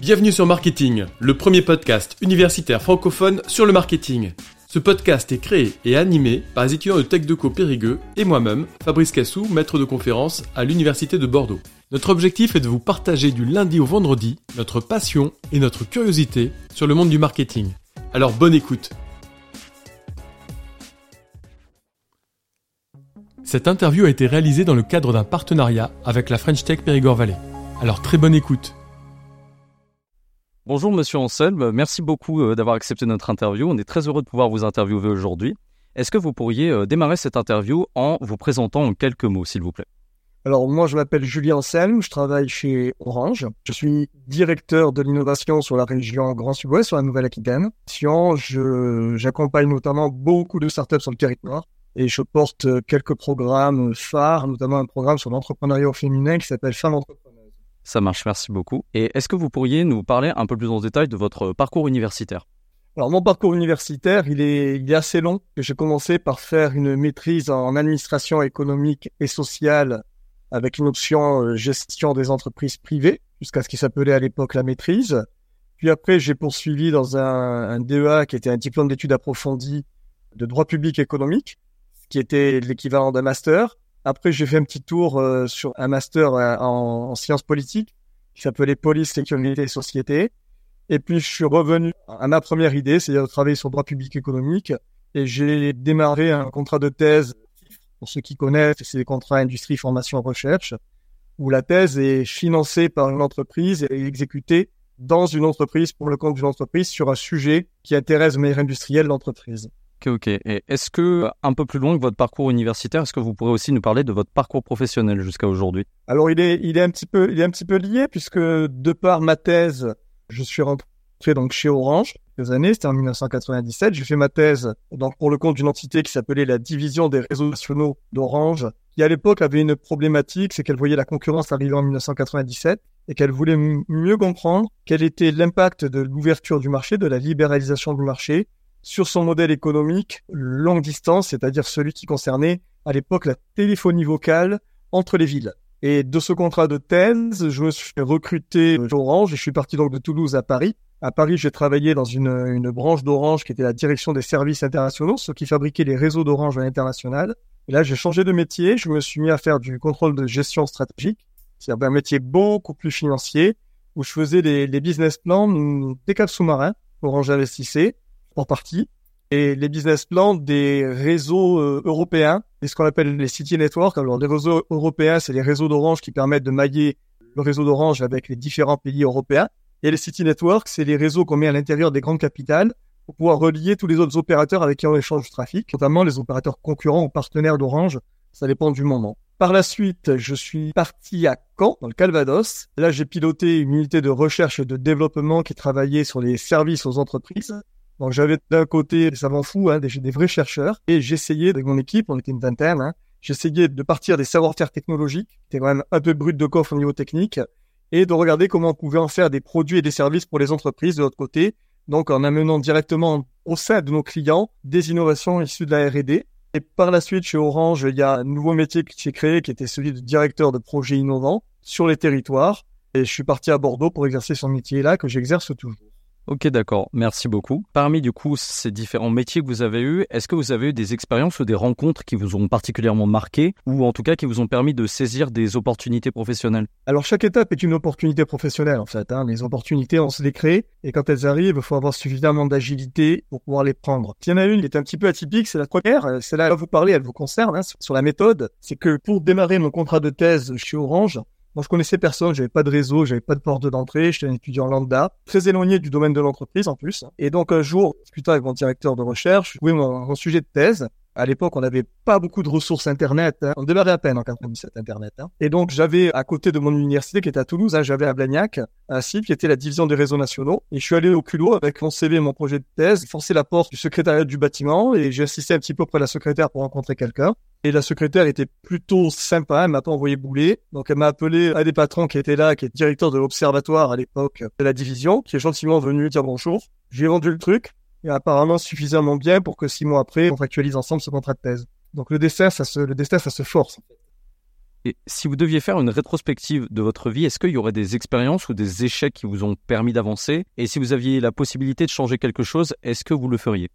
Bienvenue sur Marketing, le premier podcast universitaire francophone sur le marketing. Ce podcast est créé et animé par les étudiants de TechDeco Périgueux et moi-même, Fabrice Cassou, maître de conférence à l'Université de Bordeaux. Notre objectif est de vous partager du lundi au vendredi notre passion et notre curiosité sur le monde du marketing. Alors bonne écoute Cette interview a été réalisée dans le cadre d'un partenariat avec la French Tech Périgord Valley. Alors très bonne écoute Bonjour Monsieur Anselme, merci beaucoup euh, d'avoir accepté notre interview. On est très heureux de pouvoir vous interviewer aujourd'hui. Est-ce que vous pourriez euh, démarrer cette interview en vous présentant en quelques mots, s'il vous plaît? Alors moi, je m'appelle Julien Anselme, je travaille chez Orange. Je suis directeur de l'innovation sur la région Grand Sud-Ouest, sur la Nouvelle-Aquitaine. J'accompagne notamment beaucoup de startups sur le territoire et je porte quelques programmes phares, notamment un programme sur l'entrepreneuriat féminin qui s'appelle Femmes Entrepreneuses. Ça marche, merci beaucoup. Et est-ce que vous pourriez nous parler un peu plus en détail de votre parcours universitaire? Alors mon parcours universitaire, il est, assez long. J'ai commencé par faire une maîtrise en administration économique et sociale avec une option euh, gestion des entreprises privées, jusqu'à ce qui s'appelait à l'époque la maîtrise. Puis après, j'ai poursuivi dans un, un, DEA qui était un diplôme d'études approfondies de droit public économique, qui était l'équivalent d'un master. Après, j'ai fait un petit tour euh, sur un master euh, en, en, sciences politiques qui s'appelait police, sécurité et société. Et puis, je suis revenu à ma première idée, c'est-à-dire de travailler sur le droit public économique. Et j'ai démarré un contrat de thèse pour ceux qui connaissent, c'est des contrats industrie, formation, recherche, où la thèse est financée par une entreprise et exécutée dans une entreprise pour le compte d'une entreprise sur un sujet qui intéresse le meilleur industriel de l'entreprise. Ok, ok. Et est-ce que, un peu plus loin que votre parcours universitaire, est-ce que vous pourrez aussi nous parler de votre parcours professionnel jusqu'à aujourd'hui? Alors, il est, il est un petit peu, il est un petit peu lié puisque de par ma thèse, je suis rentré donc chez Orange quelques années, c'était en 1997. J'ai fait ma thèse donc pour le compte d'une entité qui s'appelait la division des réseaux nationaux d'Orange, qui à l'époque avait une problématique, c'est qu'elle voyait la concurrence arriver en 1997 et qu'elle voulait mieux comprendre quel était l'impact de l'ouverture du marché, de la libéralisation du marché sur son modèle économique longue distance, c'est-à-dire celui qui concernait à l'époque la téléphonie vocale entre les villes. Et de ce contrat de thèse, je me suis recruté Orange et je suis parti donc de Toulouse à Paris à Paris, j'ai travaillé dans une, une branche d'Orange qui était la direction des services internationaux, ceux qui fabriquaient les réseaux d'Orange à l'international. Et là, j'ai changé de métier. Je me suis mis à faire du contrôle de gestion stratégique. C'est un métier beaucoup plus financier où je faisais les, business plans des câbles sous-marins. Orange investissait en partie et les business plans des réseaux euh, européens et ce qu'on appelle les city networks. Alors, les réseaux européens, c'est les réseaux d'Orange qui permettent de mailler le réseau d'Orange avec les différents pays européens. Et les City Networks, c'est les réseaux qu'on met à l'intérieur des grandes capitales pour pouvoir relier tous les autres opérateurs avec qui on échange du trafic, notamment les opérateurs concurrents ou partenaires d'Orange. Ça dépend du moment. Par la suite, je suis parti à Caen, dans le Calvados. Là, j'ai piloté une unité de recherche et de développement qui travaillait sur les services aux entreprises. Donc, j'avais d'un côté des savants fous, hein, des, des, vrais chercheurs, et j'essayais, avec mon équipe, on était une vingtaine, hein, j'essayais de partir des savoir-faire technologiques, qui étaient quand même un peu brut de coffre au niveau technique, et de regarder comment on pouvait en faire des produits et des services pour les entreprises de l'autre côté, donc en amenant directement au sein de nos clients des innovations issues de la R&D. Et par la suite, chez Orange, il y a un nouveau métier qui s'est créé, qui était celui de directeur de projets innovants sur les territoires. Et je suis parti à Bordeaux pour exercer ce métier-là, que j'exerce toujours. Ok, d'accord. Merci beaucoup. Parmi du coup ces différents métiers que vous avez eus, est-ce que vous avez eu des expériences ou des rencontres qui vous ont particulièrement marqué ou en tout cas qui vous ont permis de saisir des opportunités professionnelles? Alors chaque étape est une opportunité professionnelle en fait. Hein. Les opportunités, on se les crée et quand elles arrivent, il faut avoir suffisamment d'agilité pour pouvoir les prendre. Il y en a une qui est un petit peu atypique, c'est la première. Celle-là, elle vous parler, elle vous concerne hein, sur la méthode. C'est que pour démarrer mon contrat de thèse chez Orange, moi, je connaissais personne, j'avais pas de réseau, j'avais pas de porte d'entrée, j'étais un étudiant lambda, très éloigné du domaine de l'entreprise en plus. Et donc un jour, discutant avec mon directeur de recherche, oui, mon sujet de thèse, à l'époque, on n'avait pas beaucoup de ressources Internet. Hein. On démarrait à peine en 97 Internet. Hein. Et donc, j'avais à côté de mon université qui était à Toulouse, hein, j'avais à Blagnac un site qui était la division des réseaux nationaux. Et je suis allé au culot avec mon CV mon projet de thèse, forcer la porte du secrétariat du bâtiment et j'ai assisté un petit peu auprès de la secrétaire pour rencontrer quelqu'un. Et la secrétaire était plutôt sympa, elle m'a pas envoyé bouler. Donc elle m'a appelé un des patrons qui était là, qui est directeur de l'observatoire à l'époque de la division, qui est gentiment venu dire bonjour. J'ai vendu le truc et apparemment suffisamment bien pour que six mois après, on factualise ensemble ce contrat de thèse. Donc le destin, ça se, le destin, ça se force. Et si vous deviez faire une rétrospective de votre vie, est-ce qu'il y aurait des expériences ou des échecs qui vous ont permis d'avancer? Et si vous aviez la possibilité de changer quelque chose, est-ce que vous le feriez?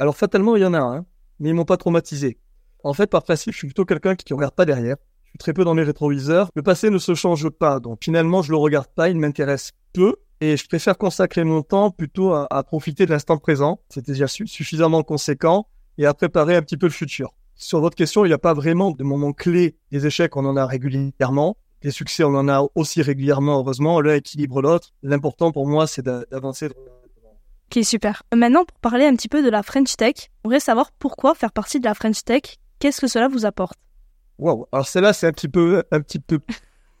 Alors fatalement, il y en a un, hein, mais ils m'ont pas traumatisé. En fait, par principe, je suis plutôt quelqu'un qui ne regarde pas derrière. Je suis très peu dans les rétroviseurs. Le passé ne se change pas, donc finalement, je le regarde pas, il m'intéresse peu. Et je préfère consacrer mon temps plutôt à, profiter de l'instant présent. C'était déjà suffisamment conséquent et à préparer un petit peu le futur. Sur votre question, il n'y a pas vraiment de moment clé. Des échecs, on en a régulièrement. Des succès, on en a aussi régulièrement, heureusement. L'un équilibre l'autre. L'important pour moi, c'est d'avancer. Ok, super. Maintenant, pour parler un petit peu de la French Tech, on voudrait savoir pourquoi faire partie de la French Tech. Qu'est-ce que cela vous apporte? Wow. Alors celle-là, c'est un petit peu, un petit peu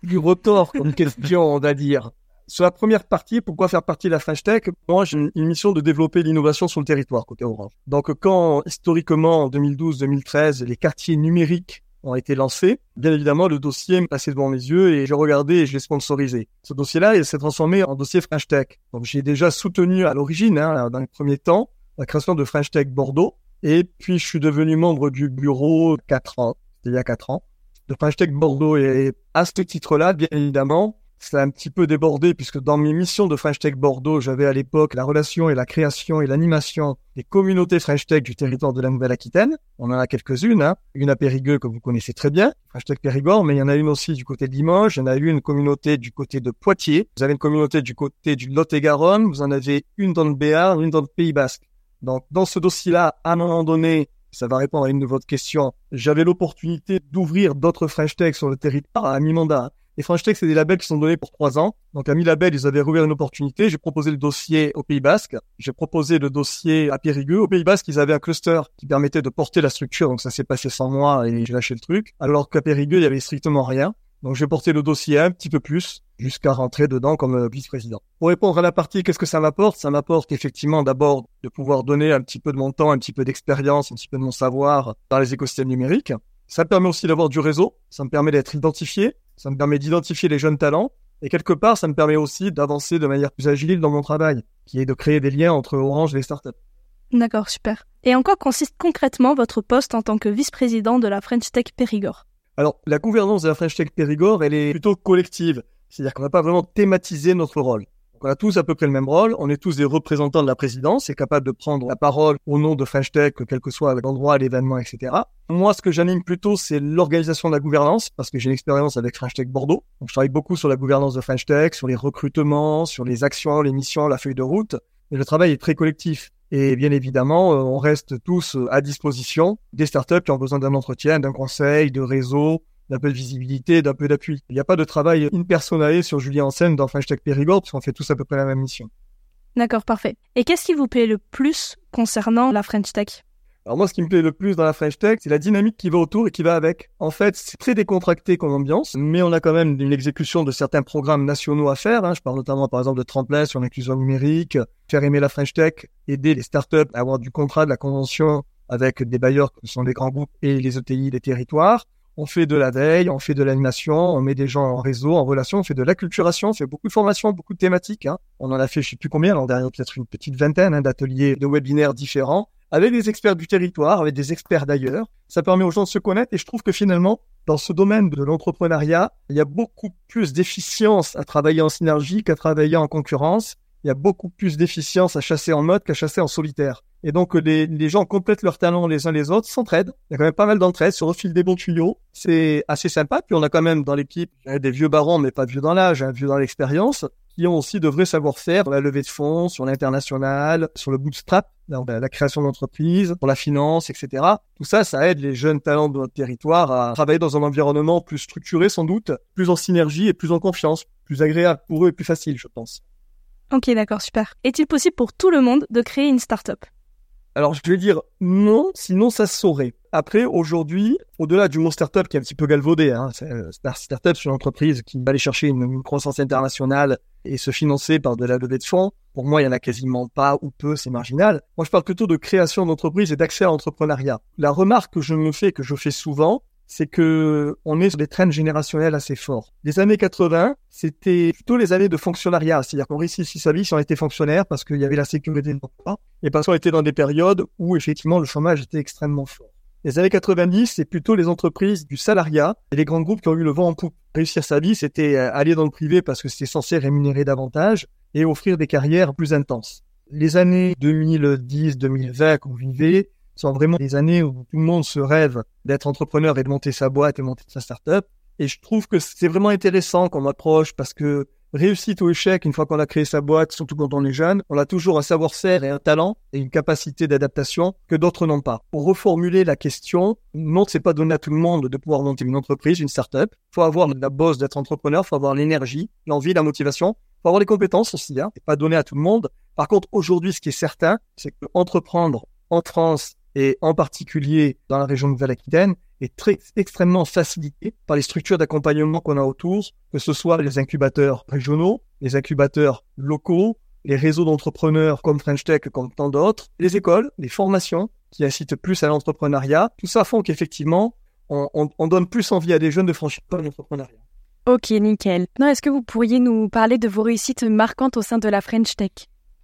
plus retort comme question, on va dire. Sur la première partie, pourquoi faire partie de la French Tech? Moi, j'ai une mission de développer l'innovation sur le territoire côté Orange. Donc, quand historiquement, en 2012-2013, les quartiers numériques ont été lancés, bien évidemment, le dossier me passait devant mes yeux et j'ai regardé et je l'ai sponsorisé. Ce dossier-là, il s'est transformé en dossier French Tech. Donc, j'ai déjà soutenu à l'origine, hein, dans les premiers temps, la création de French Tech Bordeaux. Et puis, je suis devenu membre du bureau 4 ans, il y a 4 ans, de French Tech Bordeaux. Et à ce titre-là, bien évidemment, c'est un petit peu débordé puisque dans mes missions de French Tech Bordeaux, j'avais à l'époque la relation et la création et l'animation des communautés French Tech du territoire de la Nouvelle-Aquitaine. On en a quelques-unes, hein. une à Périgueux que vous connaissez très bien, French Tech Périgord, mais il y en a une aussi du côté de Limoges, il y en a une communauté du côté de Poitiers, vous avez une communauté du côté du Lot-et-Garonne, vous en avez une dans le Béarn, une dans le Pays Basque. Donc dans ce dossier-là, à un moment donné, ça va répondre à une de votre questions, j'avais l'opportunité d'ouvrir d'autres French Tech sur le territoire à mi-mandat. Les French c'est des labels qui sont donnés pour trois ans. Donc, à mi-label, ils avaient rouvert une opportunité. J'ai proposé le dossier au Pays Basque. J'ai proposé le dossier à Périgueux. Au Pays Basque, ils avaient un cluster qui permettait de porter la structure. Donc, ça s'est passé sans moi et j'ai lâché le truc. Alors qu'à Périgueux, il y avait strictement rien. Donc, j'ai porté le dossier un petit peu plus jusqu'à rentrer dedans comme euh, vice-président. Pour répondre à la partie, qu'est-ce que ça m'apporte? Ça m'apporte effectivement d'abord de pouvoir donner un petit peu de mon temps, un petit peu d'expérience, un petit peu de mon savoir dans les écosystèmes numériques. Ça me permet aussi d'avoir du réseau, ça me permet d'être identifié, ça me permet d'identifier les jeunes talents, et quelque part, ça me permet aussi d'avancer de manière plus agile dans mon travail, qui est de créer des liens entre Orange et les startups. D'accord, super. Et en quoi consiste concrètement votre poste en tant que vice-président de la French Tech Périgord Alors, la gouvernance de la French Tech Périgord, elle est plutôt collective. C'est-à-dire qu'on n'a pas vraiment thématisé notre rôle on a tous à peu près le même rôle. On est tous des représentants de la présidence et capables de prendre la parole au nom de French Tech, quel que soit l'endroit, l'événement, etc. Moi, ce que j'anime plutôt, c'est l'organisation de la gouvernance, parce que j'ai une expérience avec French Tech Bordeaux. Donc, je travaille beaucoup sur la gouvernance de French Tech, sur les recrutements, sur les actions, les missions, la feuille de route. Et le travail est très collectif. Et bien évidemment, euh, on reste tous euh, à disposition des startups qui ont besoin d'un entretien, d'un conseil, de réseau, d'un peu de visibilité, d'un peu d'appui. Il n'y a pas de travail impersonnalisé sur Julien Hansen dans French Tech Périgord, puisqu'on fait tous à peu près la même mission. D'accord, parfait. Et qu'est-ce qui vous plaît le plus concernant la French Tech? Alors moi, ce qui me plaît le plus dans la French Tech, c'est la dynamique qui va autour et qui va avec. En fait, c'est très décontracté comme ambiance, mais on a quand même une exécution de certains programmes nationaux à faire. Hein. Je parle notamment, par exemple, de tremplin sur l'inclusion numérique, faire aimer la French Tech, aider les startups à avoir du contrat, de la convention avec des bailleurs qui sont les grands groupes et les ETI des territoires on fait de la veille, on fait de l'animation, on met des gens en réseau, en relation, on fait de l'acculturation, on fait beaucoup de formations, beaucoup de thématiques. Hein. On en a fait, je sais plus combien, l'an dernier, peut-être une petite vingtaine hein, d'ateliers, de webinaires différents, avec des experts du territoire, avec des experts d'ailleurs. Ça permet aux gens de se connaître et je trouve que finalement, dans ce domaine de l'entrepreneuriat, il y a beaucoup plus d'efficience à travailler en synergie qu'à travailler en concurrence. Il y a beaucoup plus d'efficience à chasser en mode qu'à chasser en solitaire. Et donc, les, les gens complètent leurs talents les uns les autres, s'entraident. Il y a quand même pas mal d'entraide, se refilent des bons tuyaux. C'est assez sympa. Puis on a quand même dans l'équipe des vieux barons, mais pas vieux dans l'âge, hein, vieux dans l'expérience, qui ont aussi de vrais savoir-faire sur la levée de fonds, sur l'international, sur le bootstrap, la création d'entreprises, pour la finance, etc. Tout ça, ça aide les jeunes talents de notre territoire à travailler dans un environnement plus structuré sans doute, plus en synergie et plus en confiance, plus agréable pour eux et plus facile, je pense. Ok, d'accord, super. Est-il possible pour tout le monde de créer une start-up? Alors, je vais dire non, sinon ça se saurait. Après, aujourd'hui, au-delà du mot startup qui est un petit peu galvaudé, hein, euh, startup, c'est une entreprise qui va aller chercher une, croissance internationale et se financer par de la levée de fonds. Pour moi, il y en a quasiment pas ou peu, c'est marginal. Moi, je parle plutôt de création d'entreprise et d'accès à l'entrepreneuriat. La remarque que je me fais, que je fais souvent, c'est que on est sur des trends générationnels assez forts. Les années 80, c'était plutôt les années de fonctionnariat, c'est-à-dire qu'on réussit sa vie si on était fonctionnaire parce qu'il y avait la sécurité de l'emploi et parce qu'on était dans des périodes où effectivement le chômage était extrêmement fort. Les années 90, c'est plutôt les entreprises du salariat et les grands groupes qui ont eu le vent en poupe. Réussir sa vie, c'était euh, aller dans le privé parce que c'était censé rémunérer davantage et offrir des carrières plus intenses. Les années 2010-2020 qu'on vivait sont vraiment des années où tout le monde se rêve d'être entrepreneur et de monter sa boîte et monter sa start-up. Et je trouve que c'est vraiment intéressant qu'on approche parce que réussite ou échec, une fois qu'on a créé sa boîte, surtout quand on est jeune, on a toujours un savoir-faire et un talent et une capacité d'adaptation que d'autres n'ont pas. Pour reformuler la question, non, c'est pas donné à tout le monde de pouvoir monter une entreprise, une start-up. Faut avoir la bosse d'être entrepreneur, faut avoir l'énergie, l'envie, la motivation, faut avoir les compétences aussi, hein. C'est pas donné à tout le monde. Par contre, aujourd'hui, ce qui est certain, c'est que entreprendre en France et en particulier dans la région de Nouvelle-Aquitaine, est très extrêmement facilité par les structures d'accompagnement qu'on a autour, que ce soit les incubateurs régionaux, les incubateurs locaux, les réseaux d'entrepreneurs comme French Tech, comme tant d'autres, les écoles, les formations qui incitent plus à l'entrepreneuriat. Tout ça font qu'effectivement, on, on, donne plus envie à des jeunes de franchir pas l'entrepreneuriat. Ok, nickel. Non, est-ce que vous pourriez nous parler de vos réussites marquantes au sein de la French Tech?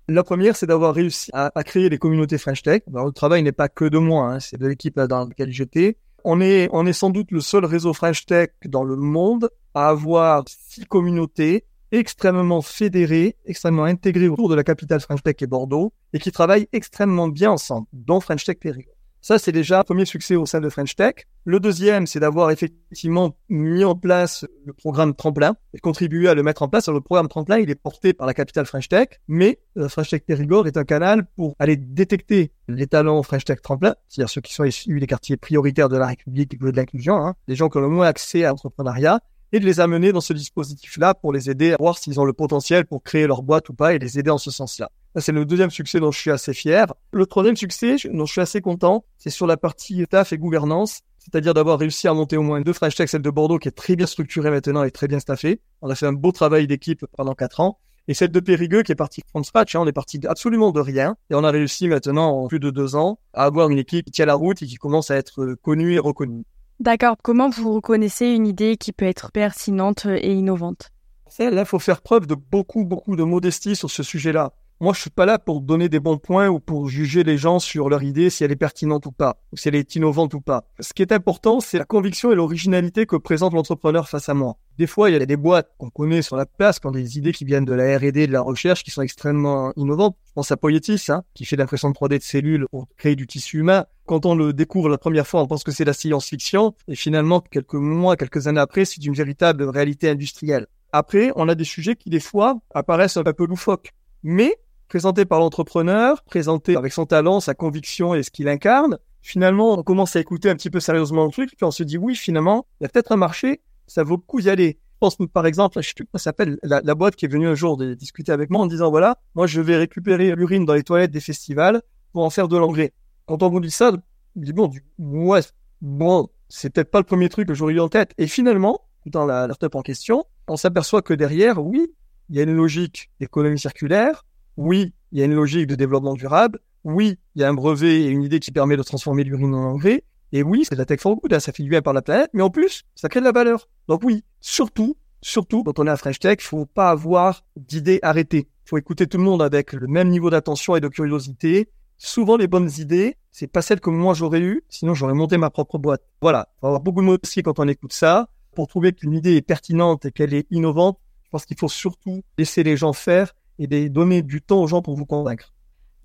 La première, c'est d'avoir réussi à, créer les communautés French Tech. Alors, le travail n'est pas que de moi, hein, c'est de l'équipe dans laquelle j'étais. On est, on est sans doute le seul réseau French Tech dans le monde à avoir six communautés extrêmement fédérées, extrêmement intégrées autour de la capitale French Tech et Bordeaux, et qui travaillent extrêmement bien ensemble, dont French Tech Périgord. Ça, c'est déjà un premier succès au sein de French Tech. Le deuxième, c'est d'avoir effectivement mis en place le programme Tremplin et contribué à le mettre en place. Alors, le programme Tremplin, il est porté par la capitale French Tech, mais euh, French Tech Périgord est un canal pour aller détecter les talents French Tech Tremplin, c'est-à-dire ceux qui sont issus des quartiers prioritaires de la République et de l'inclusion, hein, des gens qui ont le moins accès à l'entrepreneuriat, et de les amener dans ce dispositif-là pour les aider à voir s'ils ont le potentiel pour créer leur boîte ou pas et les aider en ce sens-là c'est le deuxième succès dont je suis assez fier. Le troisième succès dont je suis assez content, c'est sur la partie taf et gouvernance, c'est-à-dire d'avoir réussi à monter au moins deux French Tech, celle de Bordeaux qui est très bien structurée maintenant et très bien staffée. On a fait un beau travail d'équipe pendant quatre ans. Et celle de Périgueux qui est partie from scratch, hein, on est parti absolument de rien. Et on a réussi maintenant, en plus de deux ans, à avoir une équipe qui tient la route et qui commence à être connue et reconnue. D'accord. Comment vous reconnaissez une idée qui peut être pertinente et innovante? Là, il faut faire preuve de beaucoup, beaucoup de modestie sur ce sujet-là. Moi, je suis pas là pour donner des bons points ou pour juger les gens sur leur idée, si elle est pertinente ou pas, ou si elle est innovante ou pas. Ce qui est important, c'est la conviction et l'originalité que présente l'entrepreneur face à moi. Des fois, il y a des boîtes qu'on connaît sur la place, qui ont des idées qui viennent de la R&D, de la recherche, qui sont extrêmement innovantes. Je pense à Poietis, hein, qui fait l'impression de 3D de cellules pour créer du tissu humain. Quand on le découvre la première fois, on pense que c'est la science-fiction, et finalement, quelques mois, quelques années après, c'est une véritable réalité industrielle. Après, on a des sujets qui, des fois, apparaissent un peu loufoques. Mais présenté par l'entrepreneur, présenté avec son talent, sa conviction et ce qu'il incarne. Finalement, on commence à écouter un petit peu sérieusement le truc, puis on se dit oui, finalement, il y a peut-être un marché, ça vaut le coup d'y aller. Je pense par exemple, je sais plus ça s'appelle, la, boîte qui est venue un jour de discuter avec moi en disant voilà, moi je vais récupérer l'urine dans les toilettes des festivals pour en faire de l'engrais. Quand on vous dit ça, on dit bon, du, ouais, bon, c'est peut-être pas le premier truc que j'aurais eu en tête. Et finalement, dans la startup en question, on s'aperçoit que derrière, oui, il y a une logique d'économie circulaire, oui, il y a une logique de développement durable. Oui, il y a un brevet et une idée qui permet de transformer l'urine en engrais. Et oui, c'est de la tech for good, hein, ça fait du bien par la planète, mais en plus, ça crée de la valeur. Donc oui, surtout, surtout, quand on est à French Tech, faut pas avoir d'idées arrêtées. Faut écouter tout le monde avec le même niveau d'attention et de curiosité. Souvent, les bonnes idées, c'est pas celles que moi j'aurais eues, sinon j'aurais monté ma propre boîte. Voilà. Faut avoir beaucoup de mots aussi quand on écoute ça. Pour trouver qu'une idée est pertinente et qu'elle est innovante, je pense qu'il faut surtout laisser les gens faire et de donner du temps aux gens pour vous convaincre.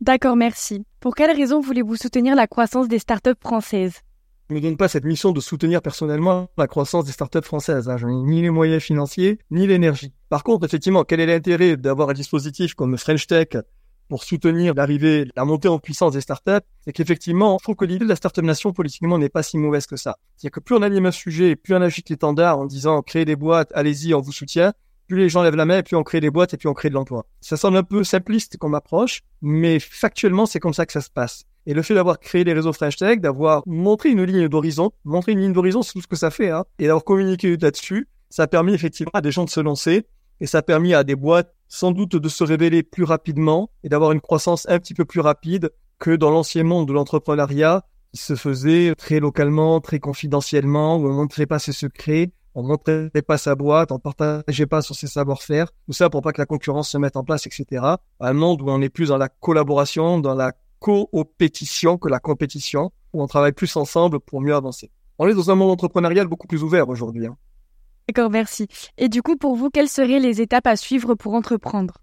D'accord, merci. Pour quelles raisons voulez-vous soutenir la croissance des startups françaises? Je ne me donne pas cette mission de soutenir personnellement la croissance des startups françaises. Hein. Je n'ai ni les moyens financiers, ni l'énergie. Par contre, effectivement, quel est l'intérêt d'avoir un dispositif comme French Tech pour soutenir l'arrivée, la montée en puissance des startups, c'est qu'effectivement, je trouve que l'idée de la startup nation politiquement n'est pas si mauvaise que ça. C'est-à-dire que plus on anime un sujet, plus on agite l'étendard en disant créez des boîtes, allez-y, on vous soutient, plus les gens lèvent la main, et plus on crée des boîtes et puis on crée de l'emploi. Ça semble un peu simpliste comme approche, mais factuellement, c'est comme ça que ça se passe. Et le fait d'avoir créé les réseaux French Tech, d'avoir montré une ligne d'horizon, montrer une ligne d'horizon, c'est tout ce que ça fait, hein, et d'avoir communiqué là-dessus, ça a permis effectivement à des gens de se lancer, et ça a permis à des boîtes sans doute de se révéler plus rapidement et d'avoir une croissance un petit peu plus rapide que dans l'ancien monde de l'entrepreneuriat qui se faisait très localement, très confidentiellement, où on montrait pas ses secrets, on montrait pas sa boîte, on partageait pas sur ses savoir-faire, tout ça pour pas que la concurrence se mette en place, etc. Un monde où on est plus dans la collaboration, dans la coopétition que la compétition, où on travaille plus ensemble pour mieux avancer. On est dans un monde entrepreneurial beaucoup plus ouvert aujourd'hui. Hein. D'accord, merci. Et du coup, pour vous, quelles seraient les étapes à suivre pour entreprendre?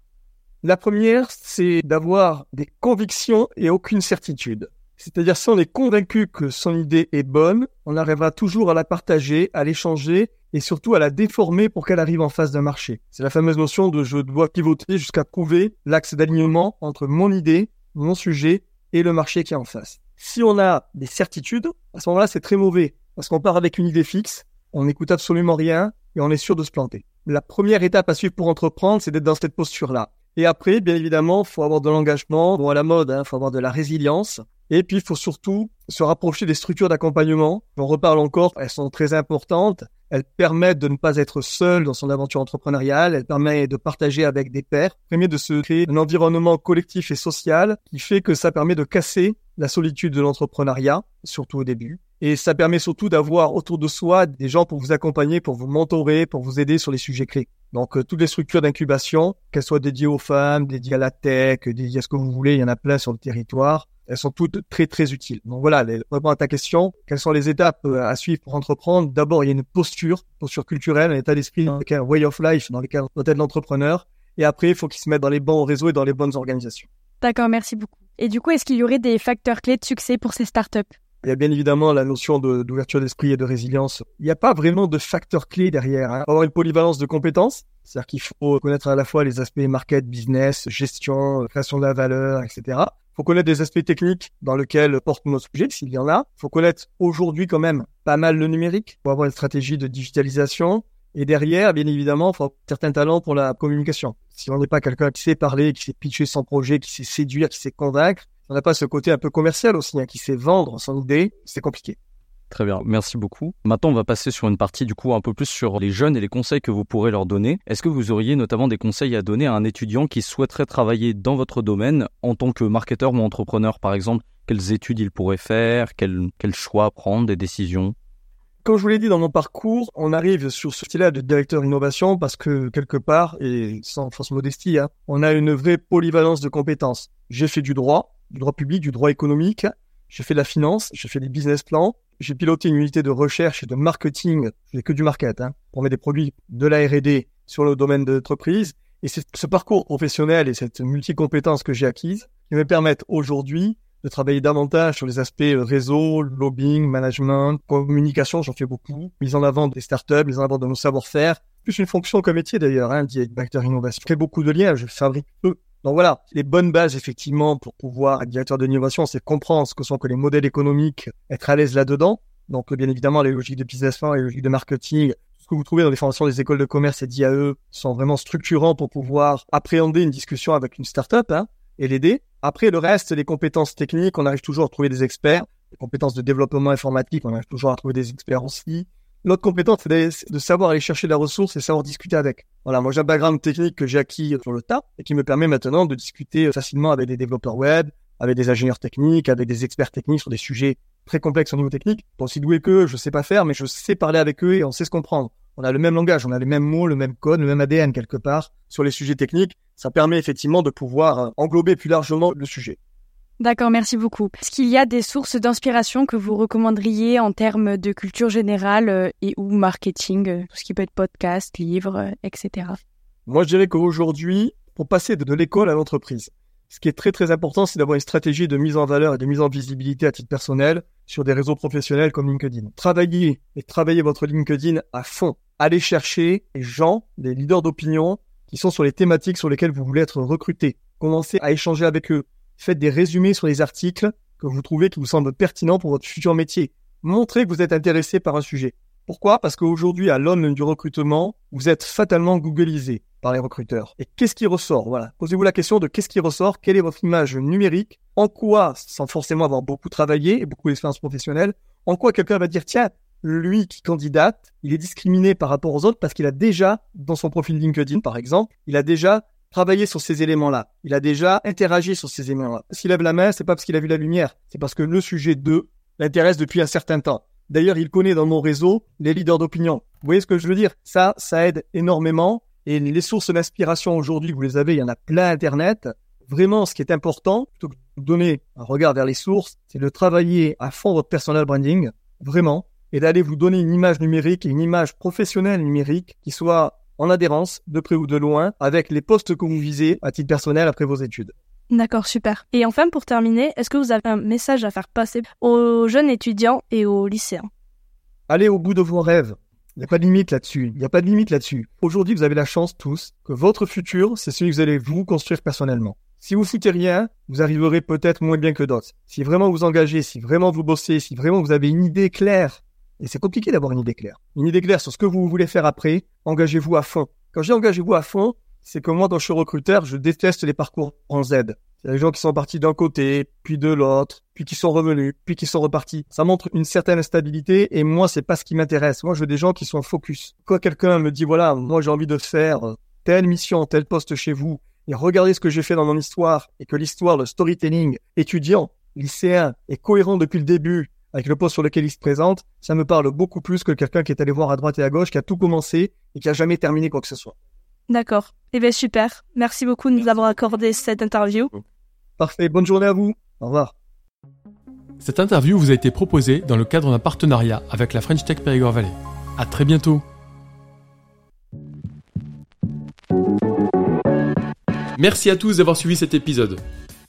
La première, c'est d'avoir des convictions et aucune certitude. C'est-à-dire si on est convaincu que son idée est bonne, on arrivera toujours à la partager, à l'échanger et surtout à la déformer pour qu'elle arrive en face d'un marché. C'est la fameuse notion de je dois pivoter jusqu'à prouver l'axe d'alignement entre mon idée, mon sujet et le marché qui est en face. Si on a des certitudes, à ce moment-là, c'est très mauvais parce qu'on part avec une idée fixe, on n'écoute absolument rien et on est sûr de se planter. La première étape à suivre pour entreprendre, c'est d'être dans cette posture-là. Et après, bien évidemment, faut avoir de l'engagement, bon à la mode, hein, faut avoir de la résilience. Et puis, il faut surtout se rapprocher des structures d'accompagnement. On reparle encore, elles sont très importantes. Elles permettent de ne pas être seul dans son aventure entrepreneuriale. Elles permettent de partager avec des pairs. Permet de se créer un environnement collectif et social qui fait que ça permet de casser la solitude de l'entrepreneuriat, surtout au début. Et ça permet surtout d'avoir autour de soi des gens pour vous accompagner, pour vous mentorer, pour vous aider sur les sujets clés. Donc, euh, toutes les structures d'incubation, qu'elles soient dédiées aux femmes, dédiées à la tech, dédiées à ce que vous voulez, il y en a plein sur le territoire elles sont toutes très très utiles. Donc voilà, répondre à ta question, quelles sont les étapes euh, à suivre pour entreprendre? D'abord, il y a une posture, posture culturelle, un état d'esprit dans lequel, un way of life dans lequel doit être l'entrepreneur. Et après, il faut qu'il se mette dans les bons réseaux et dans les bonnes organisations. D'accord, merci beaucoup. Et du coup, est-ce qu'il y aurait des facteurs clés de succès pour ces startups? Il y a bien évidemment la notion d'ouverture d'esprit et de résilience. Il n'y a pas vraiment de facteurs clés derrière. Hein. Avoir une polyvalence de compétences, c'est-à-dire qu'il faut connaître à la fois les aspects market, business, gestion, création de la valeur, etc faut connaître des aspects techniques dans lesquels porte notre sujet, s'il y en a. faut connaître aujourd'hui quand même pas mal le numérique pour avoir une stratégie de digitalisation. Et derrière, bien évidemment, il faut certains talents pour la communication. Si on n'est pas quelqu'un qui sait parler, qui sait pitcher son projet, qui sait séduire, qui sait convaincre, on n'a pas ce côté un peu commercial aussi, hein, qui sait vendre son idée, c'est compliqué. Très bien, merci beaucoup. Maintenant, on va passer sur une partie du coup un peu plus sur les jeunes et les conseils que vous pourrez leur donner. Est-ce que vous auriez notamment des conseils à donner à un étudiant qui souhaiterait travailler dans votre domaine en tant que marketeur ou entrepreneur par exemple? Quelles études il pourrait faire? Quels choix prendre Des décisions? Comme je vous l'ai dit dans mon parcours, on arrive sur ce style-là de directeur innovation parce que quelque part, et sans fausse modestie, hein, on a une vraie polyvalence de compétences. J'ai fait du droit, du droit public, du droit économique, j'ai fait de la finance, j'ai fait des business plans, j'ai piloté une unité de recherche et de marketing, je que du market, hein, pour mettre des produits de la R&D sur le domaine de l'entreprise. Et c'est ce parcours professionnel et cette multi-compétence que j'ai acquise qui me permettent aujourd'hui de travailler davantage sur les aspects réseau, lobbying, management, communication, j'en fais beaucoup, mise en avant des startups, mise en avant de nos savoir-faire, plus une fonction comme métier d'ailleurs, hein, directeur innovation. Je fais beaucoup de liens, je fabrique peu donc voilà, les bonnes bases effectivement pour pouvoir être directeur d'innovation, c'est comprendre ce que sont que les modèles économiques, être à l'aise là-dedans. Donc bien évidemment, les logiques de business plan, les logiques de marketing, ce que vous trouvez dans les formations des écoles de commerce et d'IAE sont vraiment structurants pour pouvoir appréhender une discussion avec une startup hein, et l'aider. Après le reste, les compétences techniques, on arrive toujours à trouver des experts. Les compétences de développement informatique, on arrive toujours à trouver des experts aussi. L'autre compétence, c'est de savoir aller chercher la ressource et savoir discuter avec. Voilà, moi j'ai un background technique que j'ai acquis sur le tas et qui me permet maintenant de discuter facilement avec des développeurs web, avec des ingénieurs techniques, avec des experts techniques sur des sujets très complexes au niveau technique. Pas aussi doué qu'eux, je sais pas faire, mais je sais parler avec eux et on sait se comprendre. On a le même langage, on a les mêmes mots, le même code, le même ADN quelque part sur les sujets techniques. Ça permet effectivement de pouvoir euh, englober plus largement le sujet. D'accord, merci beaucoup. Est-ce qu'il y a des sources d'inspiration que vous recommanderiez en termes de culture générale euh, et ou marketing, euh, tout ce qui peut être podcast, livre, euh, etc. Moi, je dirais qu'aujourd'hui, pour passer de, l'école à l'entreprise, ce qui est très très important, c'est d'avoir une stratégie de mise en valeur et de mise en visibilité à titre personnel sur des réseaux professionnels comme LinkedIn. Travaillez et travaillez votre LinkedIn à fond. Allez chercher les gens, les leaders d'opinion qui sont sur les thématiques sur lesquelles vous voulez être recruté. Commencez à échanger avec eux faites des résumés sur les articles que vous trouvez qui vous semblent pertinents pour votre futur métier. Montrez que vous êtes intéressé par un sujet. Pourquoi? Parce qu'aujourd'hui, à l'aune du recrutement, vous êtes fatalement googlisé par les recruteurs. Et qu'est-ce qui ressort? Voilà. Posez-vous la question de qu'est-ce qui ressort? Quelle est votre image numérique? En quoi, sans forcément avoir beaucoup travaillé et beaucoup d'expérience professionnelle, en quoi quelqu'un va dire tiens, lui qui candidate, il est discriminé par rapport aux autres parce qu'il a déjà, dans son profil LinkedIn par exemple, il a déjà travaillé sur ces éléments-là. Il a déjà interagi sur ces éléments-là. S'il lève la main, c'est pas parce qu'il a vu la lumière, c'est parce que le sujet 2 l'intéresse depuis un certain temps. D'ailleurs, il connaît dans mon réseau les leaders d'opinion. Vous voyez ce que je veux dire? Ça, ça aide énormément. Et les sources d'inspiration aujourd'hui, vous les avez, il y en a plein Internet. Vraiment, ce qui est important, plutôt que de donner un regard vers les sources, c'est de travailler à fond votre personal branding, vraiment, et d'aller vous donner une image numérique et une image professionnelle numérique qui soit en adhérence, de près ou de loin, avec les postes que vous visez à titre personnel après vos études. D'accord, super. Et enfin, pour terminer, est-ce que vous avez un message à faire passer aux jeunes étudiants et aux lycéens? Allez au bout de vos rêves. Il n'y a pas de limite là-dessus. Il n'y a pas de limite là-dessus. Aujourd'hui, vous avez la chance tous que votre futur, c'est celui que vous allez vous construire personnellement. Si vous foutez rien, vous arriverez peut-être moins bien que d'autres. Si vraiment vous engagez, si vraiment vous bossez, si vraiment vous avez une idée claire, et c'est compliqué d'avoir une idée claire, une idée claire sur ce que vous voulez faire après, engagez-vous à fond. Quand j'ai engagez-vous à fond, c'est que moi, quand je suis recruteur, je déteste les parcours en Z. Il y des gens qui sont partis d'un côté, puis de l'autre, puis qui sont revenus, puis qui sont repartis. Ça montre une certaine instabilité et moi, c'est pas ce qui m'intéresse. Moi, je veux des gens qui sont focus. Quand quelqu'un me dit, voilà, moi, j'ai envie de faire telle mission, tel poste chez vous, et regardez ce que j'ai fait dans mon histoire, et que l'histoire, le storytelling étudiant, lycéen, est cohérent depuis le début avec le poste sur lequel il se présente, ça me parle beaucoup plus que quelqu'un qui est allé voir à droite et à gauche, qui a tout commencé et qui a jamais terminé quoi que ce soit. D'accord. Eh bien, super. Merci beaucoup de nous avoir accordé cette interview. Parfait. Bonne journée à vous. Au revoir. Cette interview vous a été proposée dans le cadre d'un partenariat avec la French Tech Périgord Valley. À très bientôt. Merci à tous d'avoir suivi cet épisode.